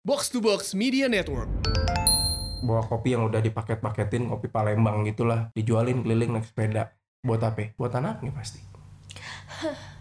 Box to Box Media Network. bawa kopi yang udah dipaket-paketin kopi Palembang gitulah. Dijualin keliling naik sepeda. Buat apa? Buat anaknya pasti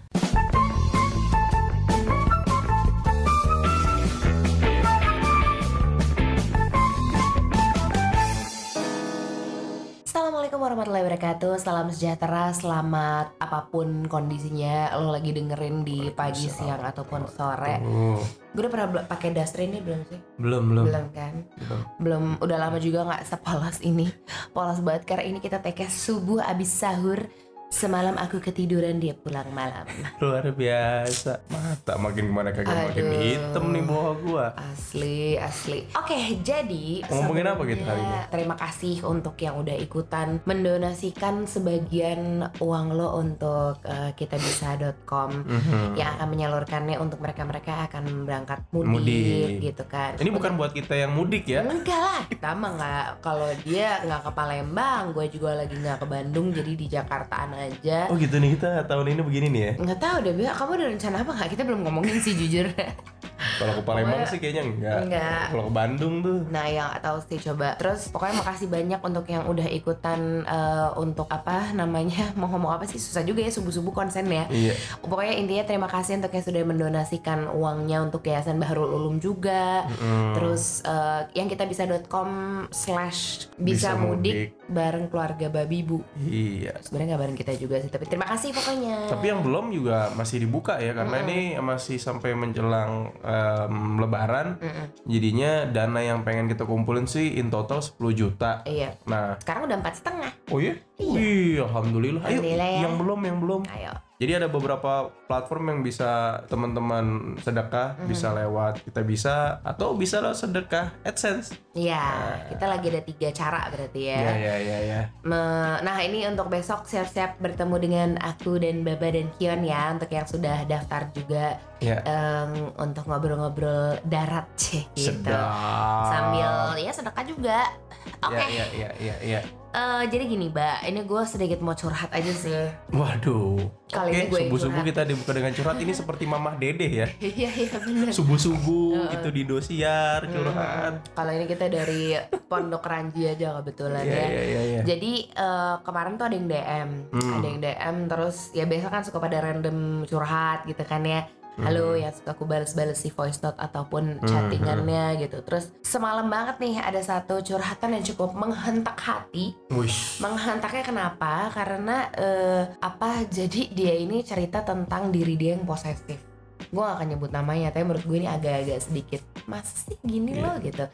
Assalamualaikum warahmatullahi wabarakatuh. Salam sejahtera, selamat apa pun kondisinya. Lo lagi dengerin di pagi, siang, ataupun sore. Oh, Gue udah pernah pakai dustrin ini belum sih? belum belum. Belum kan? Belum. Belum, udah lama juga gak sepolos ini. Polos banget karena ini kita take subuh abis sahur Semalam aku ketiduran dia pulang malam luar biasa mata makin ke mana kagak makin hitam nih bawah gua Asli, asli. Oke, jadi Ngomongin apa kita hari ini? Terima kasih untuk yang udah ikutan mendonasikan sebagian uang lo untuk uh, kitabisa.com Mhm. yang akan menyalurkannya untuk mereka-mereka akan berangkat mudik, Mudik. gitu kan. ini bukan buat kita yang mudik ya Enggak lah, kita mah nggak. Kalau dia nggak ke Palembang, gue juga lagi nggak ke Bandung, jadi di Jakartaan aja. oh gitu nih kita tahun ini begini nih ya Nggak tahu deh, Bia, kamu ada rencana apa nggak? Kita belum ngomongin sih jujur. kalau ke Palembang sih kayaknya enggak. Enggak. kalau ke Bandung tuh. Nah yang atau sih coba. Terus pokoknya makasih banyak untuk yang udah ikutan eh, Untuk apa namanya Mau ngomong apa sih susah juga ya subuh-subuh konsen ya. Iya. Pokoknya intinya terima kasih untuk yang sudah mendonasikan uangnya Untuk Yayasan Bahrul Ulum juga. Mm. Terus eh, yang kita bisa.com slash Bisa mudik, mudik. bareng keluarga babi bu. Iya. Sebenarnya nggak bareng kita juga sih Tapi terima kasih pokoknya. Tapi yang belum juga masih dibuka ya karena ini masih sampai menjelang em, Lebaran. Mm-mm. Jadinya dana yang pengen kita kumpulin sih in total 10 juta. Iya Nah, sekarang udah empat setengah oh iya? Wih, alhamdulillah. Ayo, Alhamdulillah ya. yang belum, yang belum. Ayo Jadi ada beberapa platform yang bisa teman-teman sedekah, bisa lewat kita bisa atau bisa lewat sedekah AdSense. Iya kita lagi ada tiga cara berarti ya Ya, ya, ya, ya. Nah ini untuk besok siap-siap bertemu dengan aku dan Baba dan Kion ya Untuk yang sudah daftar juga Ya. em, Untuk ngobrol-ngobrol darat cih gitu Sedap. Sambil ya sedekah juga Oke Ya, ya, ya, ya, ya. eh, jadi gini Mbak Ini gue sedikit mau curhat aja sih Waduh. Kali Oke, ini gue subuh-subuh kita dibuka dengan curhat ini seperti Mamah Dede ya. Iya iya bener Subuh-subuh itu di dosiar curhat. Hmm, Kalau ini kita dari Pondok Ranji aja kebetulan Iya, ya iya, iya, iya. Jadi eh, kemarin tuh ada yang DM, Hmm. ada yang DM terus ya biasa kan suka pada random curhat gitu kan ya. Halo Hmm. ya suka aku bales-bales si voice note ataupun chattingannya gitu. Terus semalam banget nih ada satu curhatan yang cukup menghentak hati. Wush. Menghentaknya kenapa? Karena eh, apa? Jadi dia ini cerita tentang diri dia yang posesif. Gue gak akan nyebut namanya, tapi menurut gue ini agak-agak sedikit masa sih gini Iya. loh gitu.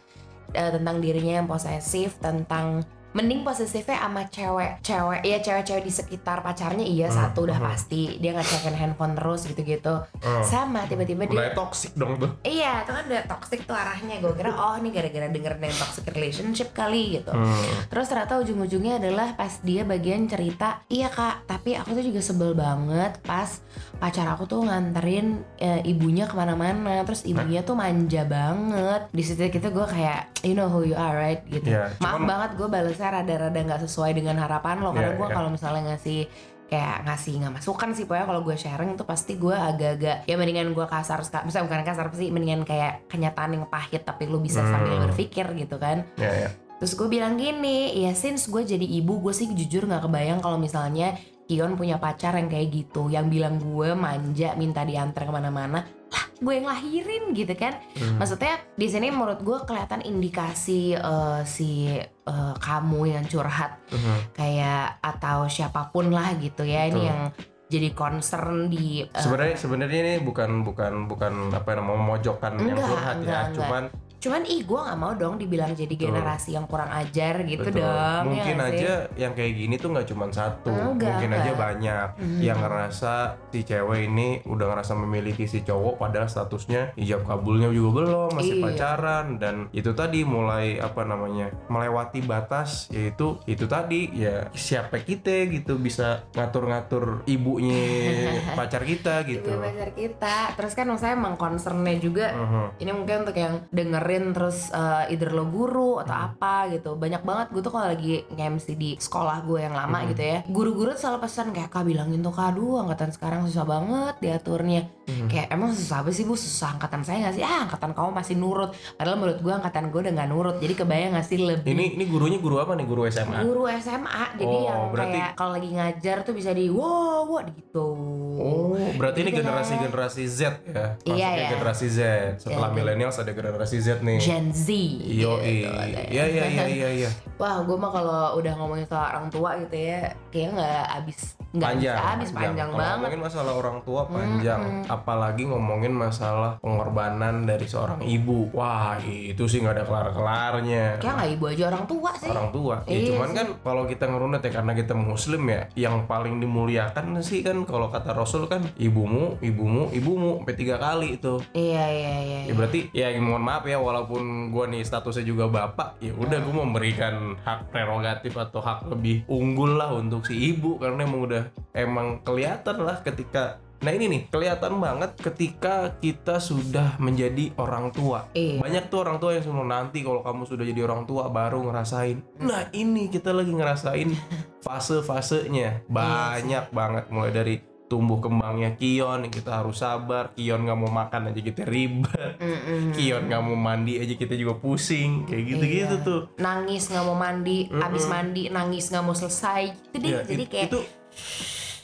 Eh, tentang dirinya yang posesif, tentang mending posesifnya sama cewek cewek ya cewek-cewek di sekitar pacarnya iya Hmm, satu udah hmm. pasti dia ngecekin handphone terus gitu-gitu Oh. sama tiba-tiba Mulai dia toxic dong tuh. iya itu kan udah toxic tuh arahnya gue kira oh ini gara-gara dengerin yang toxic relationship kali gitu Hmm. Terus ternyata ujung-ujungnya adalah pas dia bagian cerita, iya kak, tapi aku tuh juga sebel banget pas pacar aku tuh nganterin eh, ibunya ke mana-mana, terus ibunya tuh manja banget. Di situ gitu gue kayak, you know who you are right gitu. Iya, Maaf cuman- banget gue balesnya rada-rada nggak sesuai dengan harapan lo, karena Iya, gue iya. kalau misalnya ngasih kayak ngasih nggak masukan sih pokoknya kalau gue sharing itu pasti gue agak-agak ya mendingan gue kasar misalnya bukan kasar sih mendingan kayak kenyataan yang pahit tapi lu bisa sambil Hmm. berpikir gitu kan Ya, ya. Terus gue bilang gini, ya since gue jadi ibu, gue sih jujur nggak kebayang kalau misalnya Kion punya pacar yang kayak gitu, yang bilang gue manja, minta diantar ke mana-mana, lah gue yang lahirin gitu kan. Hmm. Maksudnya di sini menurut gue kelihatan indikasi eh, si eh, kamu yang curhat Mhm. kayak atau siapa pun lah gitu ya, ini Betul. yang jadi concern di eh, Sebenarnya sebenarnya ini bukan bukan bukan apa mau memojokkan yang curhat enggak, ya, enggak. cuman cuman ih gue nggak mau dong dibilang jadi Betul. generasi yang kurang ajar gitu betul. dong. ya mungkin sih? aja yang kayak gini tuh nggak cuma satu, Enggak, mungkin aja enggak. banyak Mhm. yang ngerasa si cewek ini udah ngerasa memiliki si cowok padahal statusnya ijab kabulnya juga belum, masih Iya. pacaran dan itu tadi mulai apa namanya melewati batas yaitu itu tadi ya siapa kita gitu bisa ngatur-ngatur ibunya pacar kita gitu. Ibu pacar kita terus kan saya emang concernnya juga Mhm. ini mungkin untuk yang dengerin nganterin terus eh, either lo guru atau Hmm. apa gitu banyak banget gue tuh kalau lagi nge-MC di sekolah gue yang lama Hmm. gitu ya guru-guru tuh selalu pesan kayak kak bilangin tuh kak aduh angkatan sekarang susah banget diaturnya Hmm. kayak emang susah apa sih bu susah angkatan saya gak sih ah angkatan kamu masih nurut padahal menurut gue angkatan gue udah gak nurut jadi kebayang gak sih lebih Ini ini gurunya guru apa nih? Guru SMA. guru SMA jadi Oh, yang berarti- kayak kalau lagi ngajar tuh bisa di wow wow gitu Oh, berarti ini Gitu generasi-generasi Z ya. Masuknya Iya, iya. generasi Z. Setelah Iya. millennials ada generasi Z nih. Gen Z Yo, gitu katanya. iya iya iya iya iya. Wah, gue mah kalau udah ngomongin soal orang tua gitu ya, kayaknya nggak habis, nggak Panjang, bisa habis panjang Kalau banget. ngomongin masalah orang tua panjang, apalagi ngomongin masalah pengorbanan dari seorang ibu. Wah, itu sih nggak ada kelar-kelarnya. Kayak nggak ibu aja orang tua sih. orang tua. Ya, Iya cuman sih. kan kalau kita ngerunut ya karena kita muslim ya, yang paling dimuliakan sih kan kalau kata Rasul kan ibumu, ibumu, ibumu sampai tiga kali itu. Iya iya iya. Ya berarti ya mohon maaf ya walaupun gua nih statusnya juga bapak, ya udah Hmm. gua memberikan hak prerogatif atau hak lebih unggul lah untuk si ibu karena emang udah emang kelihatan lah ketika Nah ini nih kelihatan banget ketika kita sudah menjadi orang tua. Iya. Banyak tuh orang tua yang selalu nanti kalau kamu sudah jadi orang tua baru ngerasain. Nah ini kita lagi ngerasain fase-fasenya banyak banget mulai dari tumbuh kembangnya Kion kita harus sabar Kion nggak mau makan aja kita ribet Mm-mm. Kion nggak mau mandi aja kita juga pusing kayak gitu-gitu Iya. tuh Nangis nggak mau mandi, abis mandi nangis nggak mau selesai. Gitu deh. Ya, Jadi it- kayak itu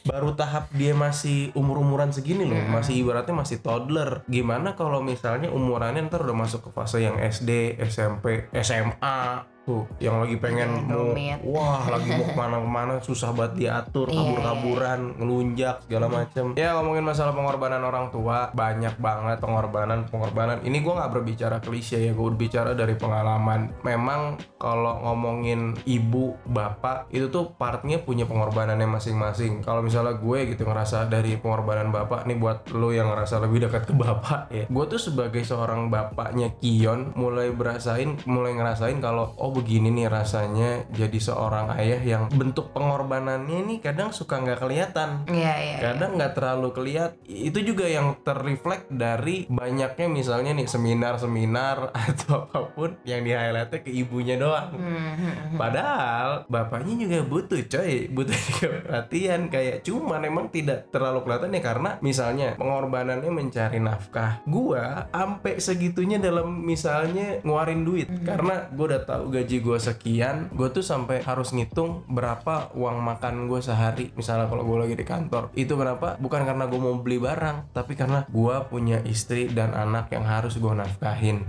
baru tahap dia masih umur-umuran segini loh, masih ibaratnya masih toddler. Gimana kalau misalnya umurannya ntar udah masuk ke fase yang SD, SMP, SMA, tuh yang lagi pengen Iya, mau, wah lagi mau ke mana-kemana susah banget diatur, Iya, kabur-kaburan, ngelunjak segala macem. Ya ngomongin masalah pengorbanan orang tua, banyak banget pengorbanan, pengorbanan. Ini gua nggak berbicara klise ya, gue berbicara dari pengalaman. Memang kalau ngomongin ibu, bapak, itu tuh partnya punya pengorbanannya masing-masing. Kalau misalnya gue gitu ngerasa dari pengorbanan bapak nih buat lo yang ngerasa lebih dekat ke bapak ya. Gue tuh sebagai seorang bapaknya Kion mulai berasain, mulai ngerasain kalau oh begini nih rasanya jadi seorang ayah yang bentuk pengorbanannya nih kadang suka nggak kelihatan Iya iya. kadang nggak terlalu kelihatan itu juga yang terreflect dari banyaknya misalnya nih seminar-seminar atau apa pun yang di highlightnya ke ibunya doang Hmm, hmm, hmm. Padahal bapaknya juga butuh coy, butuh juga perhatian kayak cuman emang tidak terlalu kelihatan ya karena misalnya pengorbanannya mencari nafkah. Gua ampe segitunya dalam misalnya ngeluarin duit karena gua udah tahu gaji gua sekian, gua tuh sampai harus ngitung berapa uang makan gua sehari. Misalnya kalau gua lagi di kantor, itu kenapa? Bukan karena gua mau beli barang, tapi karena gua punya istri dan anak yang harus gua nafkahin.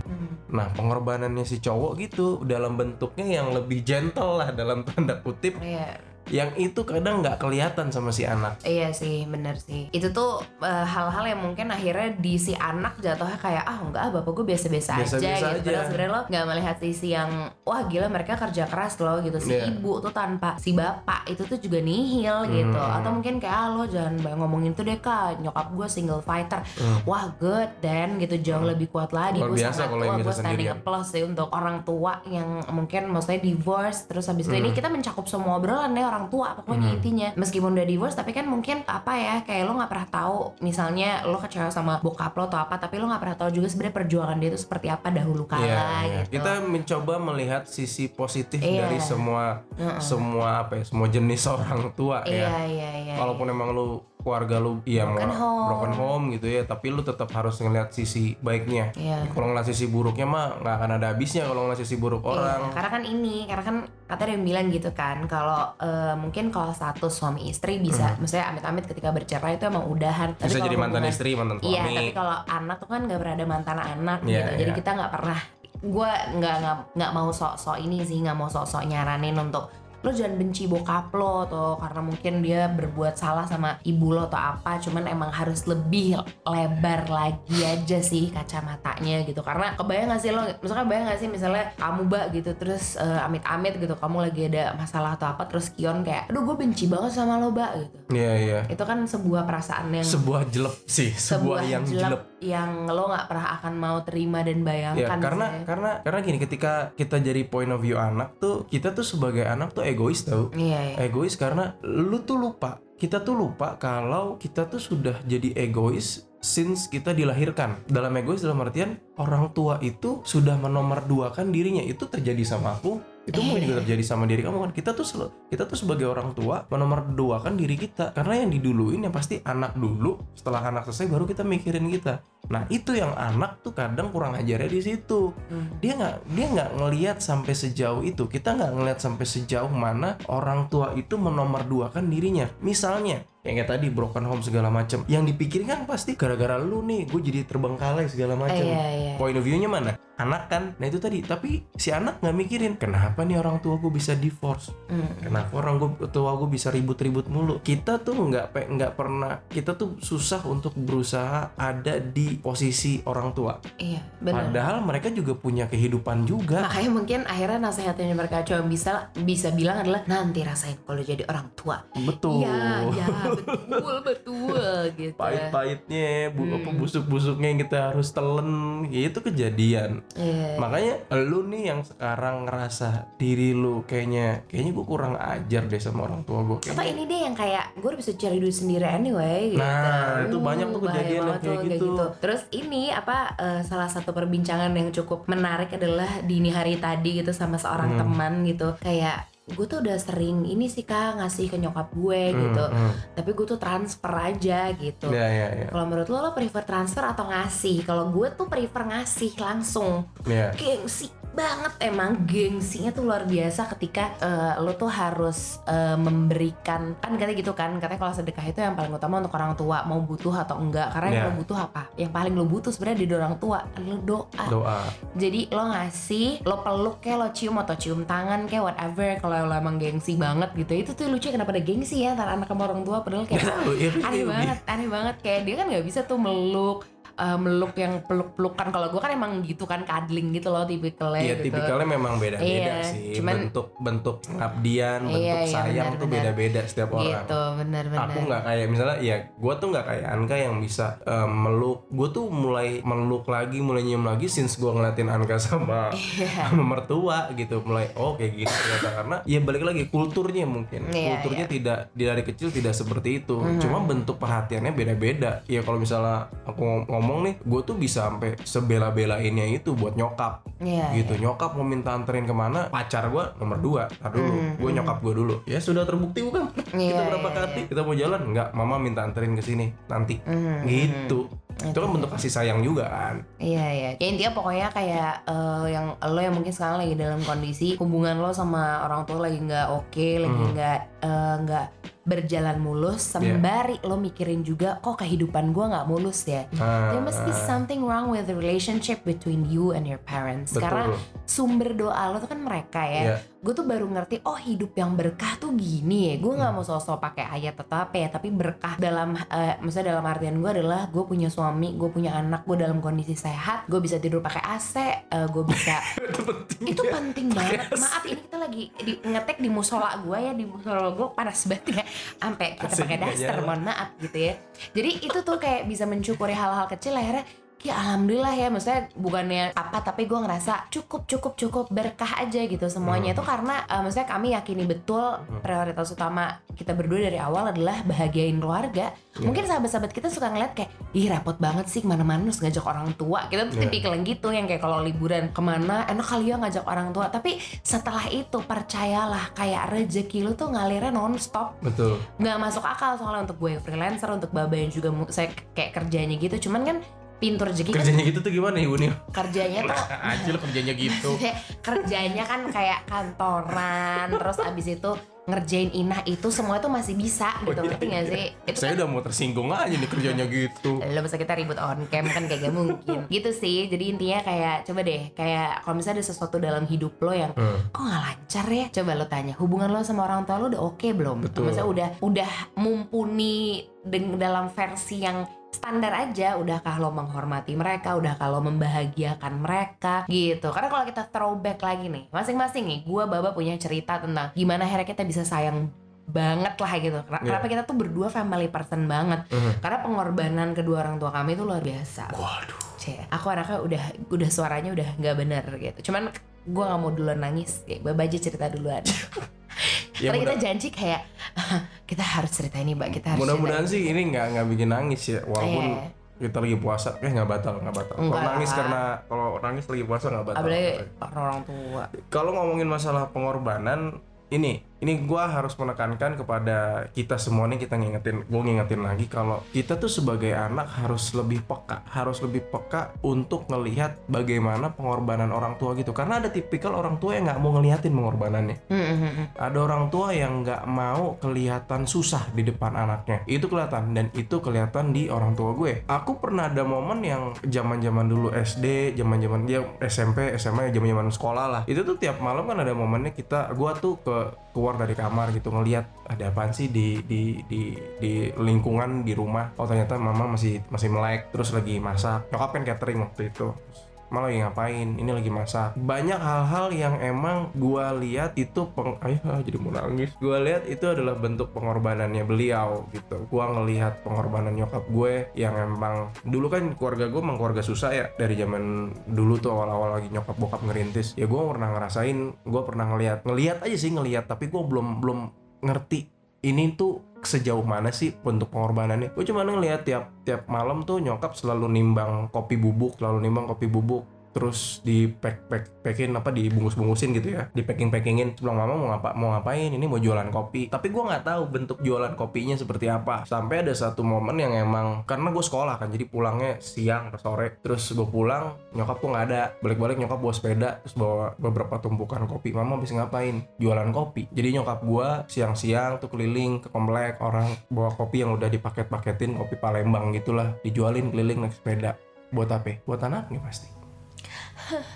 Nah, pengorbanannya si cowok gitu dalam bentuknya yang lebih gentle lah dalam tanda kutip Iya. Yang itu kadang nggak kelihatan sama si anak. Iya sih, bener sih. Itu tuh eh, hal-hal yang mungkin akhirnya di si anak jatuhnya kayak ah enggak ah bapak gue biasa-biasa aja Biasa-biasa gitu. aja. Padahal sebenarnya lo nggak melihat sisi yang wah gila mereka kerja keras loh gitu. Si Iya. ibu tuh tanpa si bapak itu tuh juga nihil gitu. Hmm. Atau mungkin kayak ah lo jangan banyak ngomongin tuh deh kak nyokap gue single fighter. Wah good dan gitu jauh lebih kuat lagi. Hmm. Gue Luar biasa sangat kalau yang tua, gue standing applause sih untuk orang tua yang mungkin maksudnya divorce terus habis itu Hmm. ini kita mencakup semua obrolan deh orang tua pokoknya intinya meskipun udah divorce tapi kan mungkin apa ya kayak lo nggak pernah tahu misalnya lo kecewa sama bokap lo atau apa tapi lo nggak pernah tahu juga sebenarnya perjuangan dia itu seperti apa dahulu kala Iya, iya. gitu Kita mencoba melihat sisi positif Iya. dari semua Heeh. semua apa ya, semua jenis orang tua iya ya. iya iya Walaupun emang lu keluarga lu ya Broken mau- home. broken home gitu ya, tapi lu tetap harus ngeliat sisi baiknya. Iya. Kalau ngeliat sisi buruknya mah nggak akan ada habisnya kalau ngeliat sisi buruk orang. Iya, karena kan ini, karena kan ada yang bilang gitu kan, kalau eh, mungkin kalau status suami istri bisa, maksudnya amit-amit ketika bercerai itu emang udahan. Tapi. Bisa jadi mantan hubungan- istri, mantan suami. Iya, tapi kalau anak tuh kan nggak pernah ada mantan anak Iya, gitu. Jadi iya. kita nggak pernah gue nggak nggak nggak mau sok-sok ini sih nggak mau sok-sok nyaranin untuk lo jangan benci bokap lo atau karena mungkin dia berbuat salah sama ibu lo atau apa cuman emang harus lebih lebar lagi aja sih kacamatanya gitu karena kebayang gak sih lo misalkan bayang gak sih misalnya kamu mbak gitu terus eh, amit-amit gitu kamu lagi ada masalah atau apa terus Kion kayak aduh gue benci banget sama lo mbak gitu Iya iya. itu kan sebuah perasaan yang Sebuah jelek sih, sebuah, yang jelek. Yang lo nggak pernah akan mau terima dan bayangkan Ya karena sih. karena karena gini ketika kita jadi point of view anak tuh kita tuh sebagai anak tuh egois tau. Iya, iya. egois karena lu tuh lupa. Kita tuh lupa kalau kita tuh sudah jadi egois since kita dilahirkan. Dalam egois dalam artian orang tua itu sudah menomorduakan dirinya. Itu terjadi sama aku itu mungkin juga terjadi sama diri kamu kan. Kita tuh sel- kita tuh sebagai orang tua menomorduakan diri kita. Karena yang diduluin yang pasti anak dulu setelah anak selesai baru kita mikirin kita nah itu yang anak tuh kadang kurang ajarnya di situ. Hmm. dia nggak dia nggak ngelihat sampai sejauh itu. Kita nggak ngelihat sampai sejauh mana orang tua itu menomorduakan dirinya. Misalnya yang kayak tadi broken home segala macam yang dipikirin kan pasti gara-gara lu nih gue jadi terbengkalai segala macam Iya, iya. point of view-nya mana? Anak kan? Nah itu tadi. Tapi si anak nggak mikirin kenapa nih orang tua gue bisa divorce? Hmm. kenapa orang gue tua gue bisa ribut-ribut mulu? Kita tuh nggak nggak pernah kita tuh susah untuk berusaha ada di posisi orang tua Iya, benar. padahal mereka juga punya kehidupan juga Makanya mungkin akhirnya nasihatnya mereka cuma bisa bisa bilang adalah nanti rasain kalau jadi orang tua. betul Iya, iya, betul, betul gitu. pahit-pahitnya bu Hmm. apa busuk-busuknya yang kita harus telen ya itu kejadian Iya. makanya lu nih yang sekarang ngerasa diri lu kayaknya kayaknya gue kurang ajar deh sama orang tua gue Atau ini deh yang kayak gue bisa cari duit sendiri anyway gitu. Nah, itu banyak tuh bahaya kejadian yang kayak tuh, gitu. Terus ini apa eh, salah satu perbincangan yang cukup menarik adalah dini hari tadi gitu sama seorang Hmm. teman gitu. Kayak gue tuh udah sering ini sih kak ngasih ke nyokap gue Hmm, gitu. hmm. Tapi gue tuh transfer aja gitu. ya ya ya Kalau menurut lo lo prefer transfer atau ngasih? Kalau gue tuh prefer ngasih langsung. ya Gengsi banget emang gengsinya tuh luar biasa ketika eh, lo tuh harus eh, memberikan kan katanya gitu kan katanya kalau sedekah itu yang paling utama untuk orang tua mau butuh atau enggak karena yang Ya. lo butuh apa? Yang paling lo butuh sebenarnya di orang tua lo doa. Doa. Jadi lo ngasih lo peluk kayak lo cium atau cium tangan kayak whatever kalau lo emang gengsi banget gitu. Itu tuh lucu kenapa ada gengsi ya antara anak sama orang tua padahal kayak Tahu, ya, aneh iya, banget aneh banget. Kayak dia kan nggak bisa tuh meluk eh, meluk yang peluk-pelukan. Kalau gue kan emang gitu kan cuddling gitu loh tipikalnya Iya gitu. tipikalnya memang beda-beda Iya, sih. cuman- bentuk bentuk pengabdian Iya, bentuk iya, sayang benar, tuh beda-beda setiap orang. Gitu bener-bener aku nggak kayak misalnya ya gue tuh nggak kayak Anka yang bisa eh, meluk. Gue tuh mulai meluk lagi mulai nyium lagi since gue ngeliatin Anka sama Iya. sama mertua gitu. Mulai oh kayak gitu ternyata. Karena ya balik lagi kulturnya mungkin. Iya, kulturnya tidak dari kecil tidak seperti itu. Mhm. cuma bentuk perhatiannya beda-beda. Ya kalau misalnya aku ngom- ngomong nih gue tuh bisa sampai sebela-belainnya itu buat nyokap. Iya, gitu nyokap mau minta anterin ke mana pacar gue nomor dua tar dulu. Mhm, gue nyokap gue dulu. Ya sudah terbukti bukan? Kita Iya, berapa iya, kali? kita mau jalan? Nggak mama minta anterin ke sini nanti. Mhm, gitu. Mhm. itu kan bentuk kasih sayang juga kan. Iya iya. Ya intinya pokoknya kayak eh, yang lo yang mungkin sekarang lagi dalam kondisi hubungan lo sama orang tua lagi nggak oke, lagi Hmm. Nggak eh, nggak berjalan mulus. Sembari lo mikirin juga kok kehidupan gua nggak mulus ya. nah, There must be something wrong with the relationship between you and your parents. betul Karena sumber doa lo tuh kan mereka ya. Iya. Gue tuh baru ngerti oh hidup yang berkah tuh gini ya. Gue nggak Hmm. mau sosok pakai ayat atau apa ya, tapi berkah dalam eh, maksudnya dalam artian gue adalah gue punya suami, gue punya anak, gue dalam kondisi sehat, gue bisa tidur pakai AC, gue bisa itu penting itu penting banget. Maaf ini kita lagi di, ngetek di musola gue ya di musola gue panas banget ya, sampai kita pakai daster, mohon maaf gitu ya. Jadi itu tuh kayak bisa mencukuri hal-hal kecil akhirnya ya alhamdulillah ya. Maksudnya bukannya apa tapi gue ngerasa cukup cukup cukup berkah aja gitu semuanya. Hmm. itu karena eh, maksudnya kami yakini betul prioritas utama kita berdua dari awal adalah bahagiain keluarga. Iya. mungkin sahabat-sahabat kita suka ngeliat kayak ih repot banget sih ke mana-mana harus ngajak orang tua. Kita tuh tipikal yang gitu yang kayak kalau liburan ke mana enak kali ya ngajak orang tua. Tapi setelah itu percayalah kayak rezeki lu tuh ngalirnya nonstop. Betul. Nggak masuk akal soalnya untuk gue freelancer untuk baba yang juga saya kayak kerjanya gitu. Cuman kan pintu rezeki kan kerjanya gitu tuh gimana ibu nih kerjanya tuh aja lo kerjanya gitu. Kerjanya kan kayak kantoran terus abis itu ngerjain inah itu semua tuh masih bisa gitu Oh, iya, ngerti gak sih? Itu saya udah mau tersinggung aja nih kerjanya gitu. Lo masa kita ribut on cam kan kayak gak mungkin. Gitu sih jadi intinya kayak coba deh kayak kalau misalnya ada sesuatu dalam hidup lo yang Hmm. kok nggak lancar ya? Coba lo tanya hubungan lo sama orang tua lo udah oke belum? Betul. maksudnya udah udah mumpuni dalam versi yang standar aja udahkah lo menghormati mereka udahkah lo membahagiakan mereka gitu karena kalau kita throwback lagi nih masing-masing nih gua baba punya cerita tentang gimana akhirnya kita bisa sayang banget lah gitu. Ken- Kenapa kita tuh berdua family person banget? Mhm. Karena pengorbanan kedua orang tua kami itu luar biasa. Waduh. Cie, aku anaknya udah udah suaranya udah nggak bener gitu. Cuman gue nggak mau duluan nangis, kayak Mbak aja cerita duluan. Ya, Karena kita janji kayak kita harus cerita ini, Mbak. Kita harus Mudah-mudahan sih ini nggak nggak bikin nangis ya, walaupun Iya. kita lagi puasa, eh nggak batal nggak batal. Kalau nangis karena kalau nangis lagi puasa nggak batal. Apalagi orang tua. Kalau ngomongin masalah pengorbanan, ini ini gua harus menekankan kepada kita semua nih kita ngingetin, gue ngingetin lagi kalau kita tuh sebagai anak harus lebih peka, harus lebih peka untuk ngelihat bagaimana pengorbanan orang tua gitu. Karena ada tipikal orang tua yang nggak mau ngeliatin pengorbanannya. Hmm, hmm, hmm. ada orang tua yang nggak mau kelihatan susah di depan anaknya itu kelihatan dan itu kelihatan di orang tua gue aku pernah ada momen yang zaman zaman dulu SD zaman zaman dia SMP SMA zaman zaman sekolah lah itu tuh tiap malam kan ada momennya kita gua tuh ke keluar dari kamar gitu ngelihat ada apaan sih di di di di lingkungan di rumah. Oh ternyata mama masih masih melek terus lagi masak. Nyokap kan catering waktu itu malah lagi ngapain? Ini lagi masak. Banyak hal-hal yang emang gua lihat itu peng Ayo, ah, jadi mau nangis. Gua lihat itu adalah bentuk pengorbanannya beliau gitu. Gua ngelihat pengorbanan nyokap gue yang emang dulu kan keluarga gue emang keluarga susah ya. Dari zaman dulu tuh awal-awal lagi nyokap bokap ngerintis. Ya gua pernah ngerasain gua pernah ngelihat ngelihat aja sih ngelihat tapi gua belum belum ngerti. Ini tuh sejauh mana sih bentuk pengorbanannya? Gue cuma ngeliat tiap tiap malam tuh nyokap selalu nimbang kopi bubuk selalu nimbang kopi bubuk terus di pack pack packin apa dibungkus bungkusin gitu ya. Di packing packingin sebelum mama mau ngapa mau ngapain? Ini mau jualan kopi. Tapi gue nggak tahu bentuk jualan kopinya seperti apa. Sampai ada satu momen yang emang karena gue sekolah kan jadi pulangnya siang atau sore. Terus gue pulang nyokap tuh nggak ada. Balik-balik nyokap bawa sepeda terus bawa beberapa tumpukan kopi. Mama habis ngapain? Jualan kopi. Jadi nyokap gue siang-siang tuh keliling ke komplek orang bawa kopi yang udah dipaket-paketin kopi Palembang gitulah. Dijualin keliling naik sepeda. Buat apa? Buat anaknya pasti 哼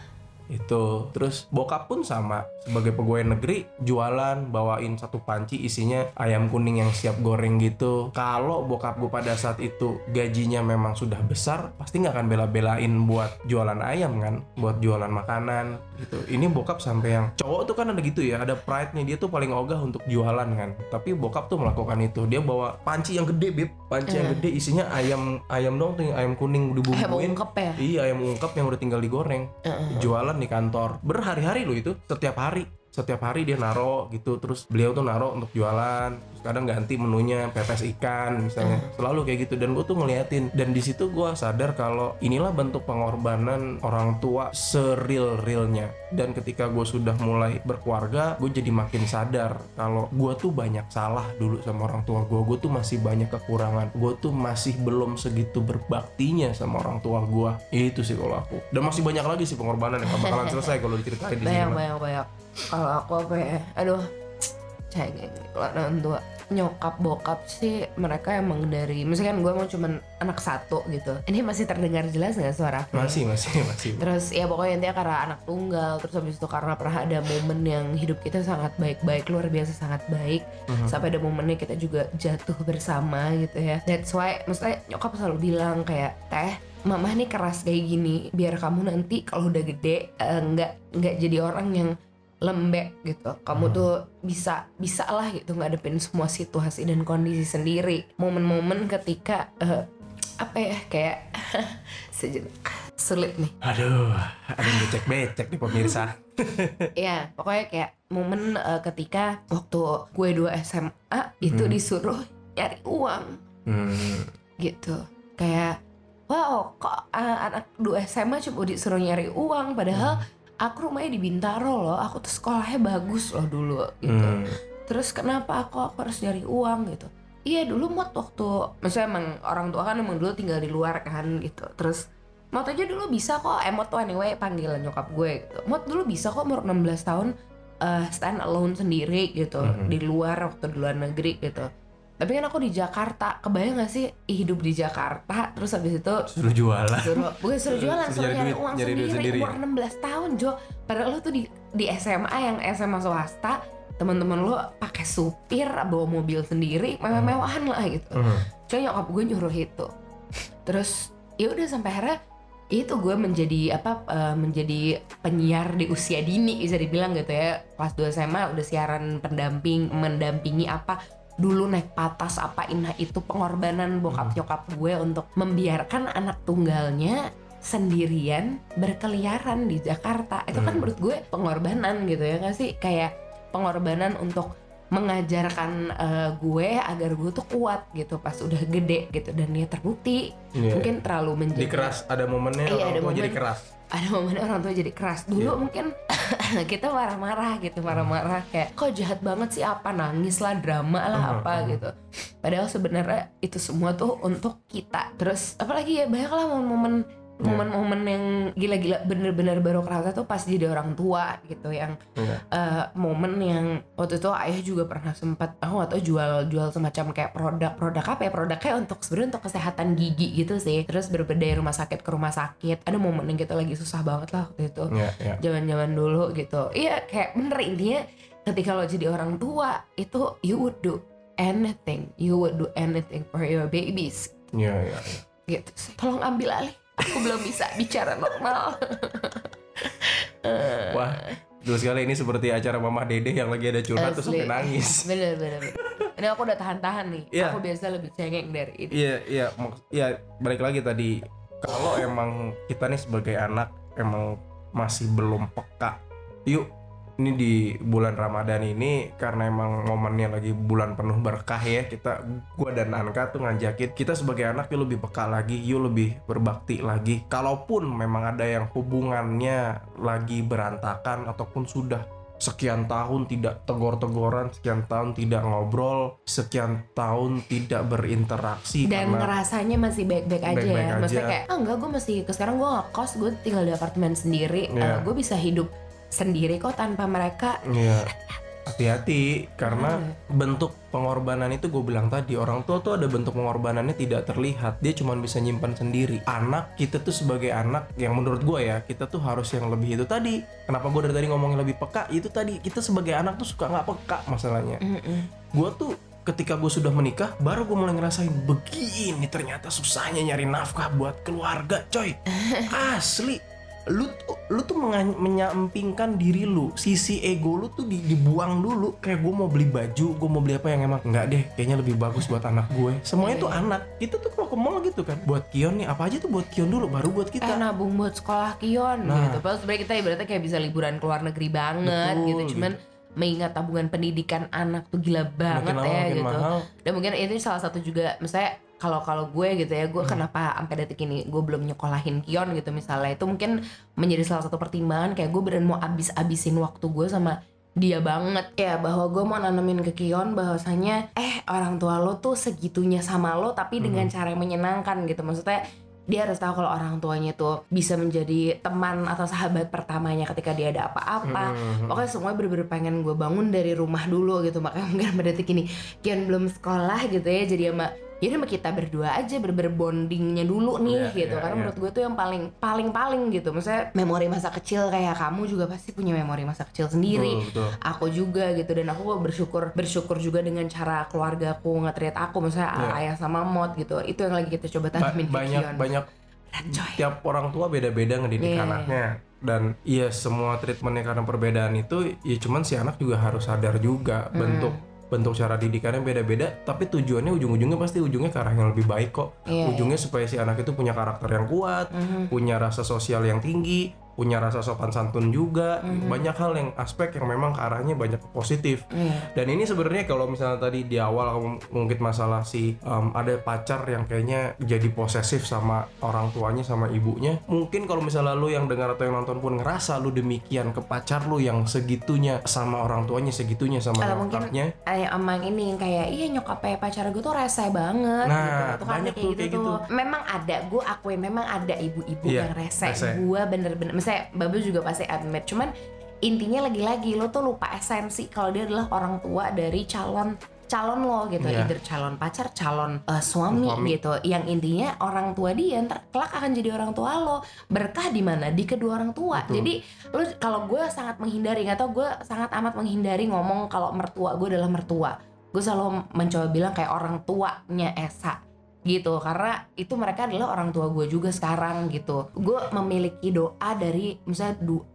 itu. Terus bokap pun sama. Sebagai pegawai negeri jualan bawain satu panci isinya ayam kuning yang siap goreng gitu. Kalau bokap gue pada saat itu gajinya memang sudah besar pasti nggak akan bela-belain buat jualan ayam kan? Buat jualan makanan gitu. Ini bokap sampai yang cowok tuh kan ada gitu ya ada pride-nya. Dia tuh paling ogah untuk jualan kan. Tapi bokap tuh melakukan itu. Dia bawa panci yang gede bib panci yang gede isinya ayam ayam dong tuh ayam kuning Ayam dibumbuin. ungkep ya. Iya ayam ungkep yang udah tinggal digoreng. Heeh. Jualan di kantor. Berhari-hari loh itu. Setiap hari. Setiap hari dia naro gitu. Terus beliau tuh naro untuk jualan kadang ganti menunya Pepes ikan misalnya. Selalu kayak gitu Dan gue tuh ngeliatin. Dan di situ gue sadar kalau Inilah bentuk pengorbanan orang tua Seril-realnya Dan ketika gue sudah mulai berkeluarga Gue jadi makin sadar Kalau gue tuh banyak salah dulu sama orang tua gue Gue tuh masih banyak kekurangan. Gue tuh masih belum segitu berbaktinya sama orang tua gue Itu sih kalau aku. Dan masih banyak lagi sih pengorbanan yang bakalan selesai kalau diceritain di sini banyak banyak banyak. Kalau aku apa ya? Aduh cek. Kalau orang tua nyokap bokap sih mereka emang dari misalkan gue mau cuman anak satu gitu ini masih terdengar jelas nggak suara aku? Masih masih masih terus ya pokoknya intinya karena anak tunggal terus habis itu karena pernah ada momen yang hidup kita sangat baik-baik luar biasa sangat baik Mhm. sampai ada momennya kita juga jatuh bersama gitu ya that's why maksudnya nyokap selalu bilang kayak teh mama nih keras kayak gini biar kamu nanti kalau udah gede eh, nggak nggak jadi orang yang lembek gitu. Kamu Hmm. tuh bisa bisa lah gitu ngadepin semua situasi dan kondisi sendiri. Momen-momen ketika eh, apa ya kayak sejenak sulit nih. Aduh Ada yang becek-becek nih pemirsa. Ya pokoknya kayak momen eh, ketika waktu gue dua SMA itu Hmm. disuruh nyari uang. Hmm. gitu. Kayak wow kok uh, anak dua SMA cuma disuruh nyari uang padahal aku rumahnya di Bintaro loh aku tuh sekolahnya bagus loh dulu gitu. Hmm. terus kenapa aku aku harus nyari uang gitu? Iya dulu mod waktu maksudnya emang orang tua kan emang dulu tinggal di luar kan gitu. Terus mod aja dulu bisa kok eh mod tuh anyway panggilan nyokap gue gitu. Mod dulu bisa kok umur 16 tahun eh, stand alone sendiri gitu. Mhm. di luar waktu di luar negeri gitu tapi kan aku di Jakarta kebayang gak sih? Hidup di Jakarta terus habis itu Suruh jualan. Suruh bukan suruh jualan Suruh suruh nyari duit- uang nyari sendiri, sendiri. umur 16 tahun Jo. Padahal lo tuh di di SMA yang SMA swasta teman-teman lo pakai supir bawa mobil sendiri mewah-mewahan lah gitu. Hmm. Cuma nyokap gue nyuruh itu. Terus ya udah sampai akhirnya itu gue menjadi apa eh, menjadi penyiar di usia dini bisa dibilang gitu ya. Kelas 2 SMA udah siaran pendamping mendampingi apa dulu naik patas apa inah itu pengorbanan bokap nyokap gue untuk membiarkan anak tunggalnya sendirian berkeliaran di Jakarta itu kan Hmm. menurut gue pengorbanan gitu ya nggak sih kayak pengorbanan untuk mengajarkan eh, gue agar gue tuh kuat gitu pas udah gede gitu dan dia terbukti Iya. mungkin terlalu menjaga di keras ada momennya Iya, orang ada tua jadi momen. keras ada momen orang tua jadi keras dulu Iya. mungkin kita marah-marah gitu marah-marah kayak kok jahat banget sih? Apa? Nangis lah drama lah Mhm, apa? gitu. Padahal sebenarnya itu semua tuh untuk kita. Terus apalagi ya banyak lah momen-momen Iya. momen-momen yang gila-gila bener-bener baru kerasa tuh pas jadi orang tua gitu yang Iya. eh, momen yang waktu itu ayah juga pernah sempat aku atau jual jual semacam kayak produk-produk apa ya produknya untuk sebenarnya untuk kesehatan gigi gitu sih terus berbeda dari rumah sakit ke rumah sakit ada momen yang kita lagi susah banget lah waktu itu Iya, iya. zaman-zaman dulu gitu iya kayak bener intinya ketika lo jadi orang tua itu you would do anything you would do anything for your babies Iya, iya, iya. gitu sih tolong ambil alih aku belum bisa bicara normal Wah, terus sekali ini seperti acara Mama Dede yang lagi ada curhat terus Asli. sampai nangis. bener bener, bener. ini aku udah tahan-tahan nih Iya. aku biasa lebih cengeng dari ini Iya, iya, mak- iya balik lagi tadi kalau emang kita nih sebagai anak emang masih belum peka. Yuk, ini di bulan Ramadan ini karena emang momennya lagi bulan penuh berkah ya, kita gua dan Anka tuh ngajakin kita sebagai anak yuk lebih peka lagi, yuk lebih berbakti lagi. Kalaupun memang ada yang hubungannya lagi berantakan ataupun sudah sekian tahun tidak tegor-tegoran, sekian tahun tidak ngobrol, sekian tahun tidak berinteraksi dan karena ngerasanya masih baik-baik aja Baik-baik ya aja. maksudnya kayak ah enggak gue masih sekarang gue kos gue tinggal di apartemen sendiri Iya. gue bisa hidup sendiri kok tanpa mereka Iya. Hati-hati karena Ada. bentuk pengorbanan itu gue bilang tadi orang tua tuh ada bentuk pengorbanannya tidak terlihat dia cuma bisa nyimpan sendiri anak kita tuh sebagai anak yang menurut gue ya kita tuh harus yang lebih itu tadi kenapa gue dari tadi ngomongin lebih peka itu tadi kita sebagai anak tuh suka nggak peka masalahnya Mm-mm. gue tuh ketika gue sudah menikah baru gue mulai ngerasain begini ternyata susahnya nyari nafkah buat keluarga coy asli lu tuh lu tuh menyampingkan diri lu. Sisi ego lu tuh di- dibuang dulu. Kayak gue mau beli baju gue mau beli apa yang emang enggak deh. Kayaknya lebih bagus buat anak gue. Semuanya tuh anak. Kita tuh kalau ke mall gitu kan. Buat Kion nih apa aja tuh buat Kion dulu baru buat eh kita nabung buat sekolah Kion Nah. gitu. Padahal sebenarnya kita ibaratnya kayak bisa liburan ke luar negeri banget Betul, gitu. cuman mengingat tabungan pendidikan anak tuh gila banget makin ya makin gitu. mahal. Dan mungkin itu salah satu juga misalnya kalau kalau gue gitu ya gue Hmm. kenapa sampai detik ini gue belum nyekolahin Kion gitu misalnya itu mungkin menjadi salah satu pertimbangan kayak gue beneran mau abis-abisin waktu gue sama dia banget ya bahwa gue mau nanemin ke Kion bahwasanya eh orang tua lo tuh segitunya sama lo tapi Hmm. dengan cara yang menyenangkan gitu maksudnya dia harus tahu kalau orang tuanya tuh bisa menjadi teman atau sahabat pertamanya ketika dia ada apa-apa Hmm. Pokoknya semuanya bener-bener pengen gue bangun dari rumah dulu gitu Makanya mungkin pada detik ini Kian belum sekolah gitu ya Jadi sama Jadi sama kita berdua aja bener-bener bondingnya dulu nih Iya, gitu iya, Karena iya. menurut gue tuh yang paling Paling-paling gitu Maksudnya memori masa kecil kayak kamu juga pasti punya memori masa kecil sendiri Betul, betul. Aku juga gitu Dan aku bersyukur Bersyukur juga dengan cara keluarga aku nge-treat aku Maksudnya Iya. ayah sama mod gitu Itu yang lagi kita coba Ba- tanamin ke banyak Kion banyak Berat, tiap orang tua beda-beda ngedidik Iya. anaknya dan iya semua treatmentnya karena perbedaan itu ya cuman si anak juga harus sadar juga Hmm. bentuk bentuk cara didikannya beda-beda tapi tujuannya ujung-ujungnya pasti ujungnya ke arah yang lebih baik kok Iya, ujungnya supaya si anak itu punya karakter yang kuat Mhm. punya rasa sosial yang tinggi punya rasa sopan santun juga Mhm. banyak hal yang aspek yang memang ke arahnya banyak positif Iya. dan ini sebenarnya kalau misalnya tadi di awal kamu mungkin masalah si um, ada pacar yang kayaknya jadi posesif sama orang tuanya sama ibunya. Mungkin kalau misalnya lu yang dengar atau yang nonton pun ngerasa lu demikian ke pacar lu yang segitunya sama orang tuanya segitunya sama mungkin nyokapnya. emang ini kayak iya nyokapnya pacar gue tuh rese banget Nah, gitu. Banyak kayak tuh gitu, kayak tuh. Memang ada, gue akuin memang ada ibu-ibu Iya, yang rese. rese. Gue bener-bener, misalnya Babu juga pasti admit. Cuman intinya lagi-lagi lo tuh lupa esensi kalau dia adalah orang tua dari calon calon lo gitu, Iya. either calon pacar, calon uh, suami, Suami. gitu. Yang intinya orang tua dia ntar kelak akan jadi orang tua lo. Berkah di mana? Di kedua orang tua. Betul. Jadi lu kalau gue sangat menghindari atau gue sangat amat menghindari ngomong kalau mertua gue adalah mertua gue selalu mencoba bilang kayak orang tuanya Esa gitu. Karena itu mereka adalah orang tua gue juga sekarang gitu. Gue memiliki doa dari misalnya du-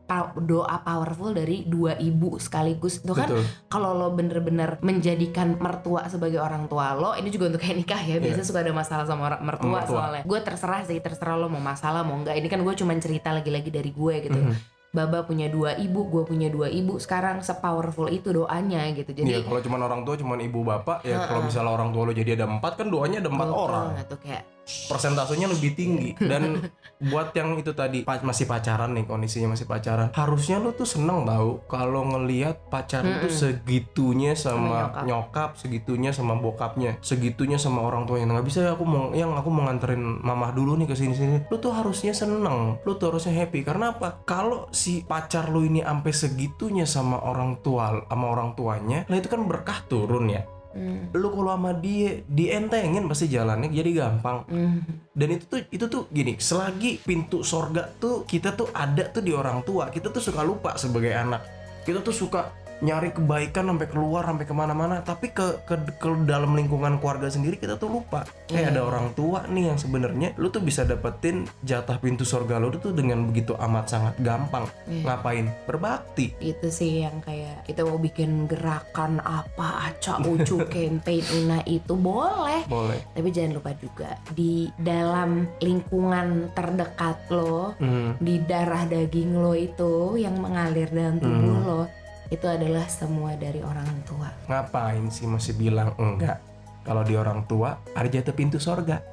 doa powerful dari dua ibu sekaligus. Itu kan kalau lo bener-bener menjadikan mertua sebagai orang tua lo ini juga untuk kayak nikah ya biasanya suka ada masalah sama orang mertua, Mertua. soalnya. Gue terserah sih terserah lo mau masalah mau enggak ini kan gue cuma cerita lagi-lagi dari gue gitu. Mhm. Baba punya dua ibu, gue punya dua ibu. Sekarang sepowerful itu doanya gitu. Jadi Iya, kalau cuma orang tua cuma ibu bapak ya kalau misalnya orang tua lo jadi ada empat kan doanya ada empat gokil orang tuh kayak persentasenya lebih tinggi. Dan buat yang itu tadi pa- masih pacaran nih kondisinya masih pacaran harusnya lo tuh seneng tau kalau ngelihat pacar lu tuh segitunya sama, Sama nyokap. segitunya sama bokapnya segitunya sama orang tuanya. Nggak bisa aku mau yang aku mau nganterin mamah dulu nih ke sini sini lu tuh harusnya seneng lu tuh harusnya happy. Karena apa? Kalau si pacar lu ini sampai segitunya sama orang tua sama orang tuanya lah itu kan berkah turun ya hmm, lu kalau sama dia dientengin pasti jalannya jadi gampang. Hmm, dan itu tuh itu tuh gini selagi pintu sorga tuh kita tuh ada tuh di orang tua. Kita tuh suka lupa sebagai anak. Kita tuh suka nyari kebaikan sampai keluar sampai ke mana-mana. Tapi ke, ke ke dalam lingkungan keluarga sendiri kita tuh lupa. Kayak ada orang tua nih yang sebenarnya lu tuh bisa dapetin jatah pintu sorga lu tuh dengan begitu amat sangat gampang. Iya. ngapain? Berbakti. Itu sih yang kayak kita mau bikin gerakan apa acak ucu campaign ina itu boleh. Boleh. Tapi jangan lupa juga di dalam lingkungan terdekat lo Hmm. di darah daging lo itu yang mengalir dalam tubuh lo itu adalah semua dari orang tua. Ngapain sih masih bilang enggak? Kalau di orang tua ada jatuh pintu sorga